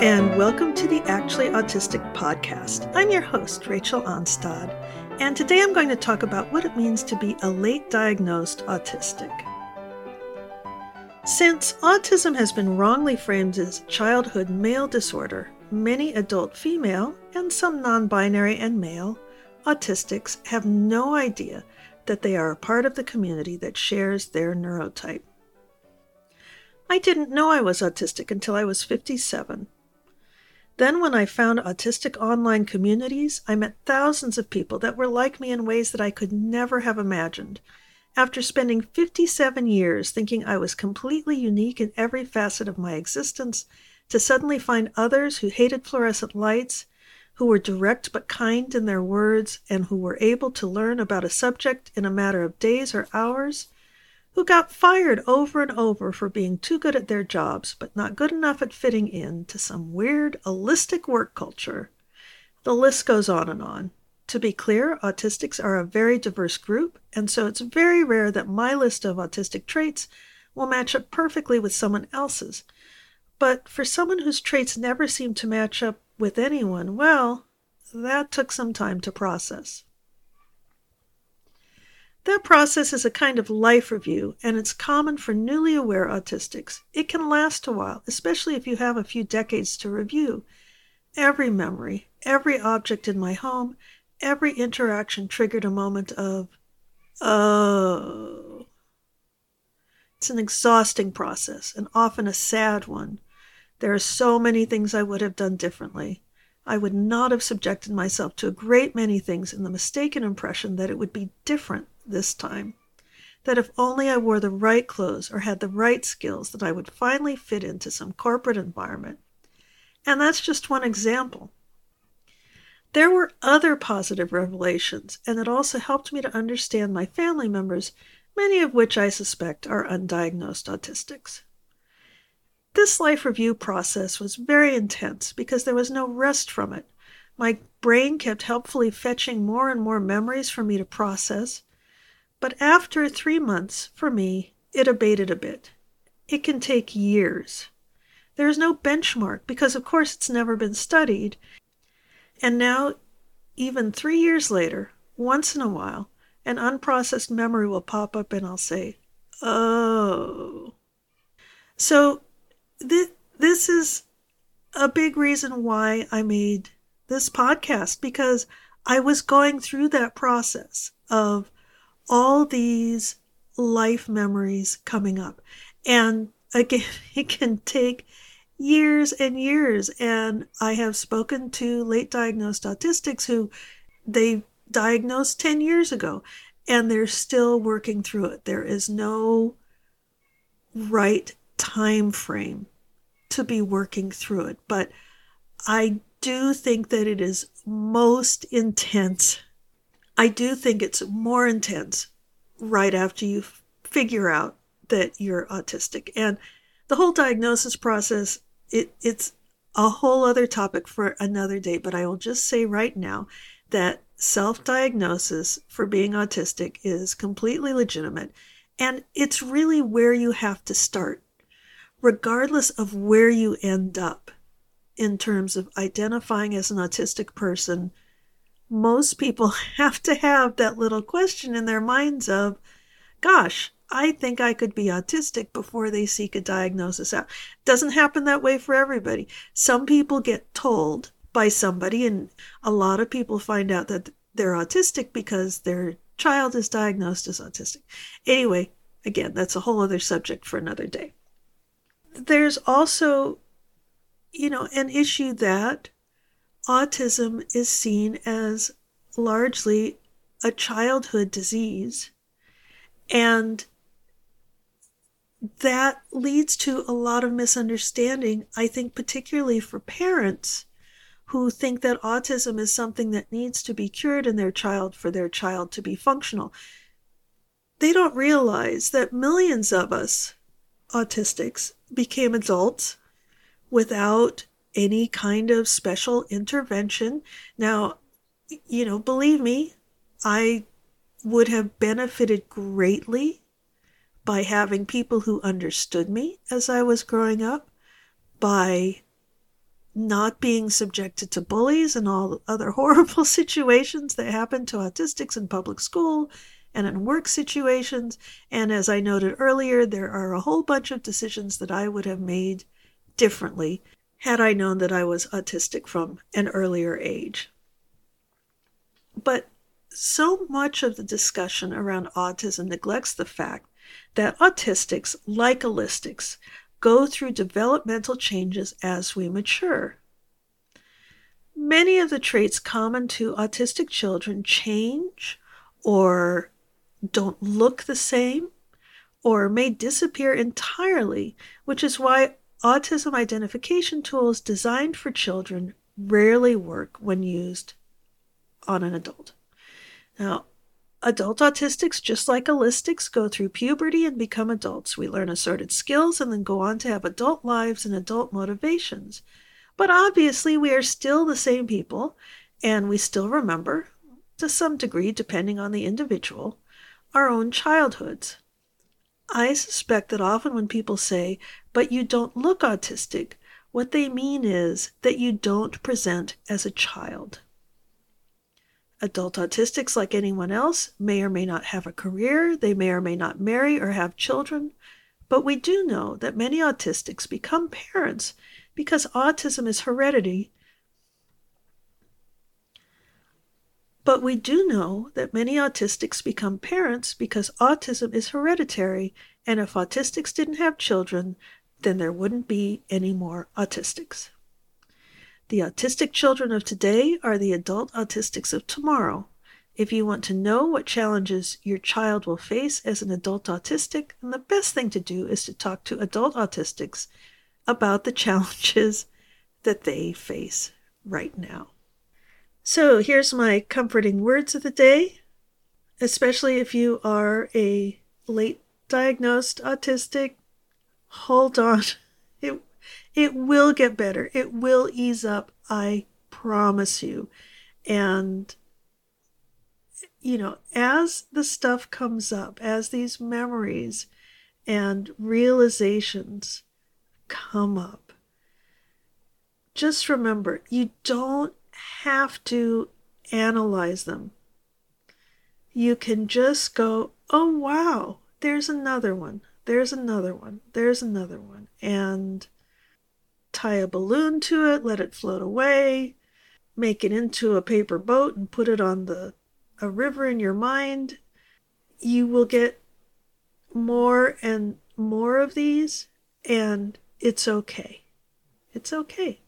and welcome to the Actually Autistic podcast. I'm your host, Rachel Onstad, and today I'm going to talk about what it means to be a late diagnosed autistic. Since autism has been wrongly framed as childhood male disorder, many adult female and some non binary and male autistics have no idea that they are a part of the community that shares their neurotype. I didn't know I was autistic until I was 57. Then, when I found autistic online communities, I met thousands of people that were like me in ways that I could never have imagined. After spending 57 years thinking I was completely unique in every facet of my existence, to suddenly find others who hated fluorescent lights, who were direct but kind in their words, and who were able to learn about a subject in a matter of days or hours, who got fired over and over for being too good at their jobs but not good enough at fitting in to some weird, allistic work culture. The list goes on and on. To be clear, autistics are a very diverse group, and so it's very rare that my list of autistic traits will match up perfectly with someone else's. But for someone whose traits never seem to match up with anyone, well, that took some time to process. That process is a kind of life review, and it's common for newly aware autistics. It can last a while, especially if you have a few decades to review. Every memory, every object in my home, every interaction triggered a moment of, oh. It's an exhausting process and often a sad one. There are so many things I would have done differently. I would not have subjected myself to a great many things in the mistaken impression that it would be different this time. That if only I wore the right clothes or had the right skills, that I would finally fit into some corporate environment. And that's just one example. There were other positive revelations, and it also helped me to understand my family members, many of which I suspect are undiagnosed autistics. This life review process was very intense because there was no rest from it. My brain kept helpfully fetching more and more memories for me to process, but after three months, for me, it abated a bit. It can take years. There is no benchmark because, of course, it's never been studied. And now, even three years later, once in a while, an unprocessed memory will pop up and I'll say, Oh. So, th- this is a big reason why I made this podcast because I was going through that process of all these life memories coming up. And again, it can take years and years. And I have spoken to late diagnosed autistics who they diagnosed 10 years ago and they're still working through it. There is no right time frame to be working through it. But I do think that it is most intense I do think it's more intense right after you figure out that you're autistic. And the whole diagnosis process, it, it's a whole other topic for another day, but I will just say right now that self diagnosis for being autistic is completely legitimate. And it's really where you have to start, regardless of where you end up in terms of identifying as an autistic person most people have to have that little question in their minds of, gosh, I think I could be autistic before they seek a diagnosis out. Doesn't happen that way for everybody. Some people get told by somebody, and a lot of people find out that they're autistic because their child is diagnosed as autistic. Anyway, again, that's a whole other subject for another day. There's also, you know, an issue that autism is seen as largely a childhood disease. And that leads to a lot of misunderstanding, I think, particularly for parents who think that autism is something that needs to be cured in their child for their child to be functional. They don't realize that millions of us autistics became adults without any kind of special intervention. Now, you know, believe me, I would have benefited greatly by having people who understood me as I was growing up, by not being subjected to bullies and all other horrible situations that happen to autistics in public school and in work situations. And as I noted earlier, there are a whole bunch of decisions that I would have made differently had I known that I was autistic from an earlier age. But so much of the discussion around autism neglects the fact that autistics, like allistics, go through developmental changes as we mature. Many of the traits common to autistic children change or don't look the same or may disappear entirely, which is why autism identification tools designed for children rarely work when used on an adult. Now, adult autistics, just like allistics, go through puberty and become adults. We learn assorted skills and then go on to have adult lives and adult motivations. But obviously, we are still the same people, and we still remember, to some degree, depending on the individual, our own childhoods. I suspect that often when people say, but you don't look autistic, what they mean is that you don't present as a child. Adult autistics, like anyone else, may or may not have a career, they may or may not marry or have children, but we do know that many autistics become parents because autism is heredity. But we do know that many autistics become parents because autism is hereditary, and if autistics didn't have children, then there wouldn't be any more autistics. The autistic children of today are the adult autistics of tomorrow. If you want to know what challenges your child will face as an adult autistic, then the best thing to do is to talk to adult autistics about the challenges that they face right now. So here's my comforting words of the day, especially if you are a late diagnosed autistic. Hold on. It it will get better. It will ease up. I promise you. And, you know, as the stuff comes up, as these memories and realizations come up, just remember you don't have to analyze them. You can just go, oh, wow, there's another one. There's another one. There's another one. And tie a balloon to it, let it float away, make it into a paper boat and put it on the a river in your mind, you will get more and more of these and it's okay. It's okay.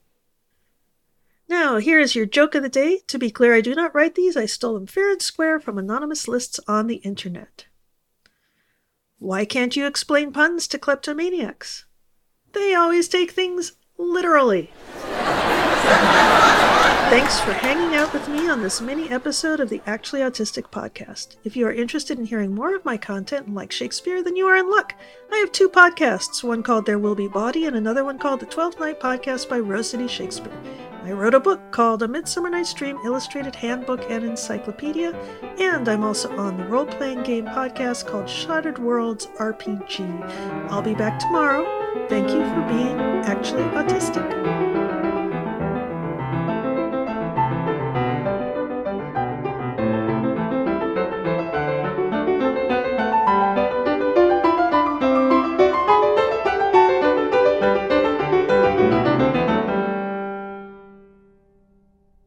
Now, here is your joke of the day. To be clear, I do not write these. I stole them fair and square from anonymous lists on the internet. Why can't you explain puns to kleptomaniacs? They always take things Literally. Thanks for hanging out with me on this mini episode of the Actually Autistic podcast. If you are interested in hearing more of my content and like Shakespeare, then you are in luck. I have two podcasts, one called There Will Be Body and another one called The Twelfth Night Podcast by Rose City Shakespeare. I wrote a book called A Midsummer Night's Dream Illustrated Handbook and Encyclopedia, and I'm also on the role playing game podcast called Shattered Worlds RPG. I'll be back tomorrow. Thank you for being actually autistic.